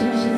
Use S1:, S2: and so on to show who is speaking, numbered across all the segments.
S1: Jesus.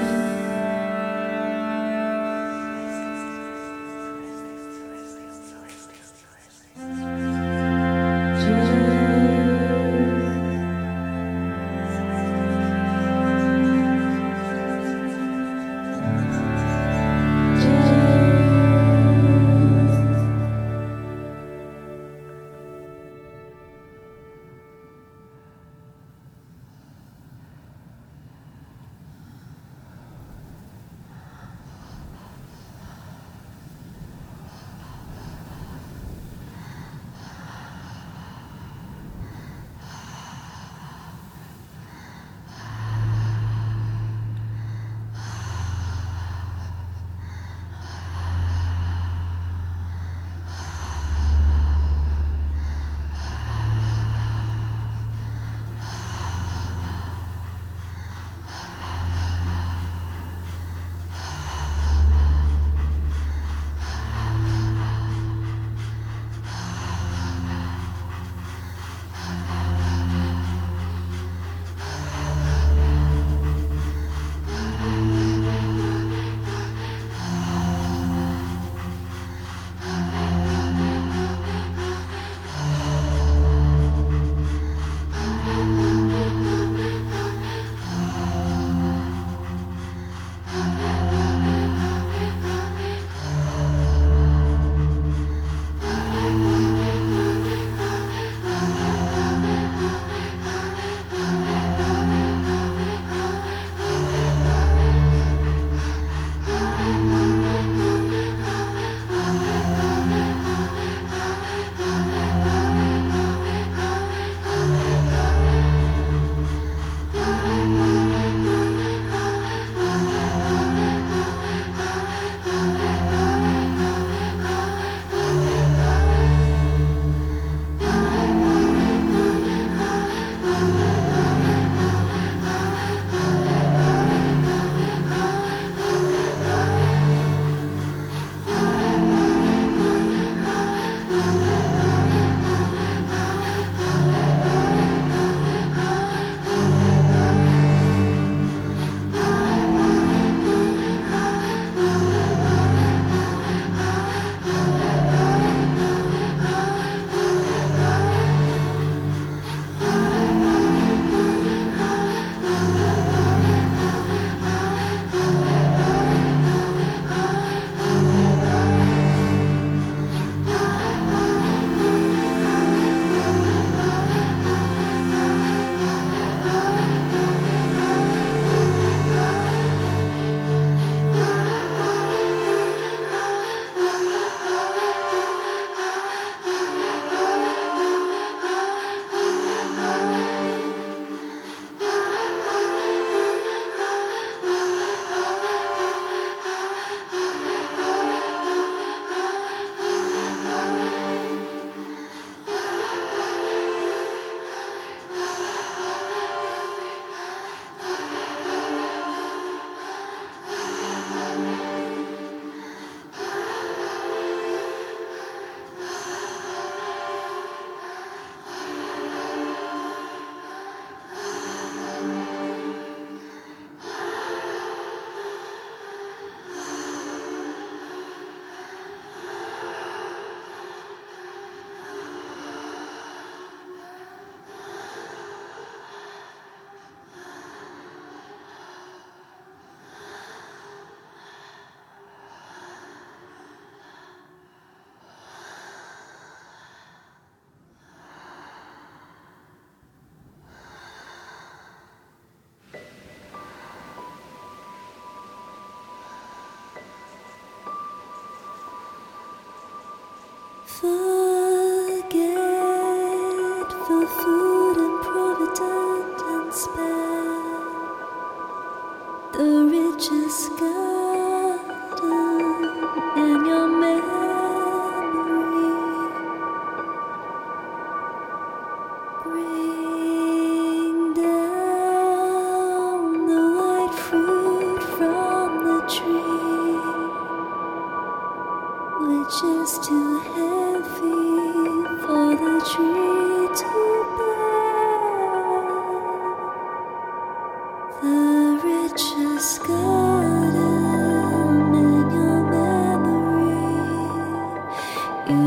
S1: The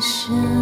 S1: 的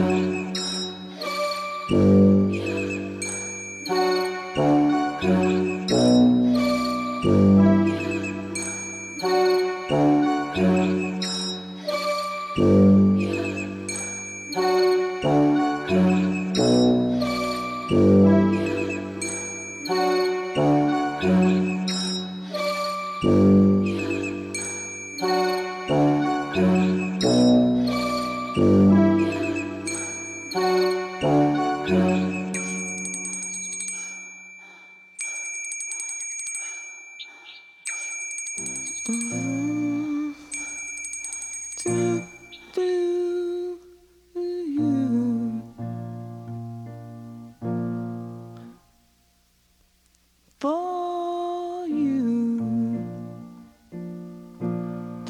S1: thank you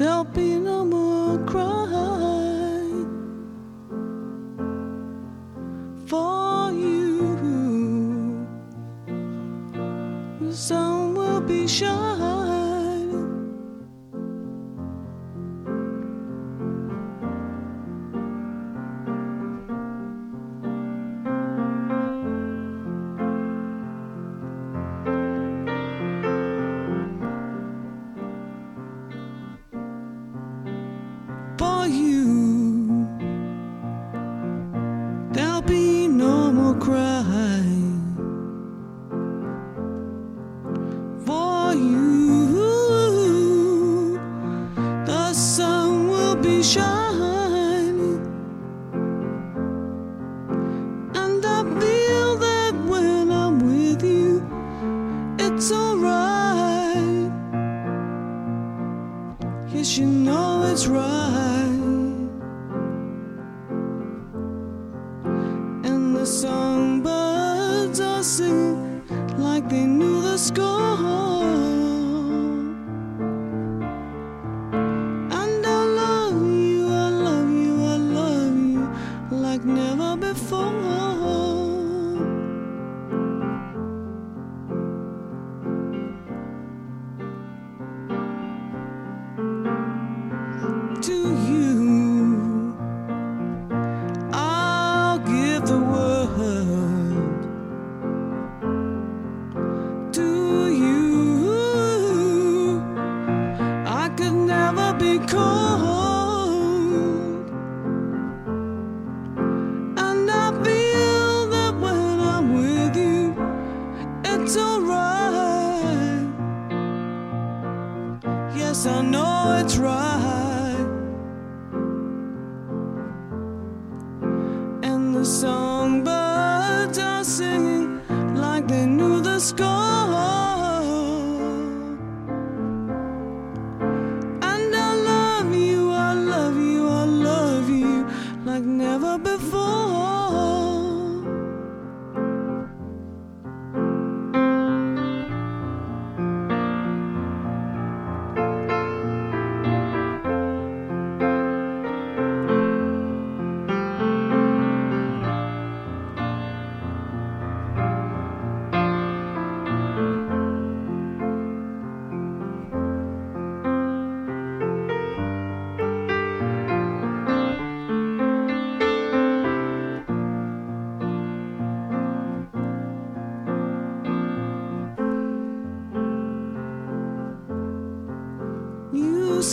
S2: There'll be no more crying. because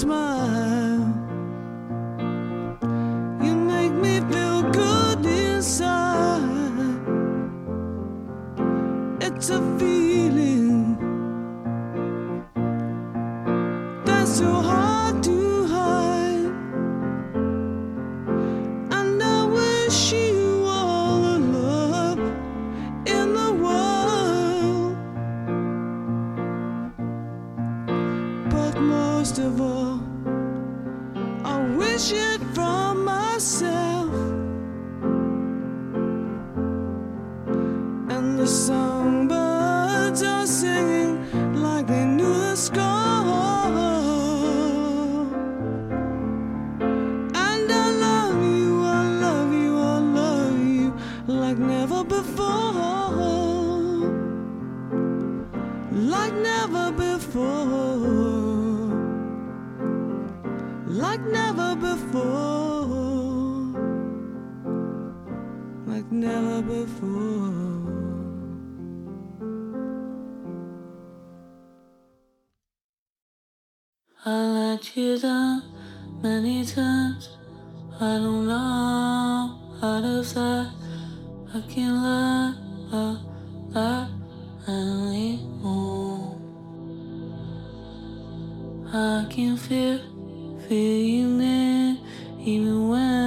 S2: Baby,
S1: I don't wanna talk.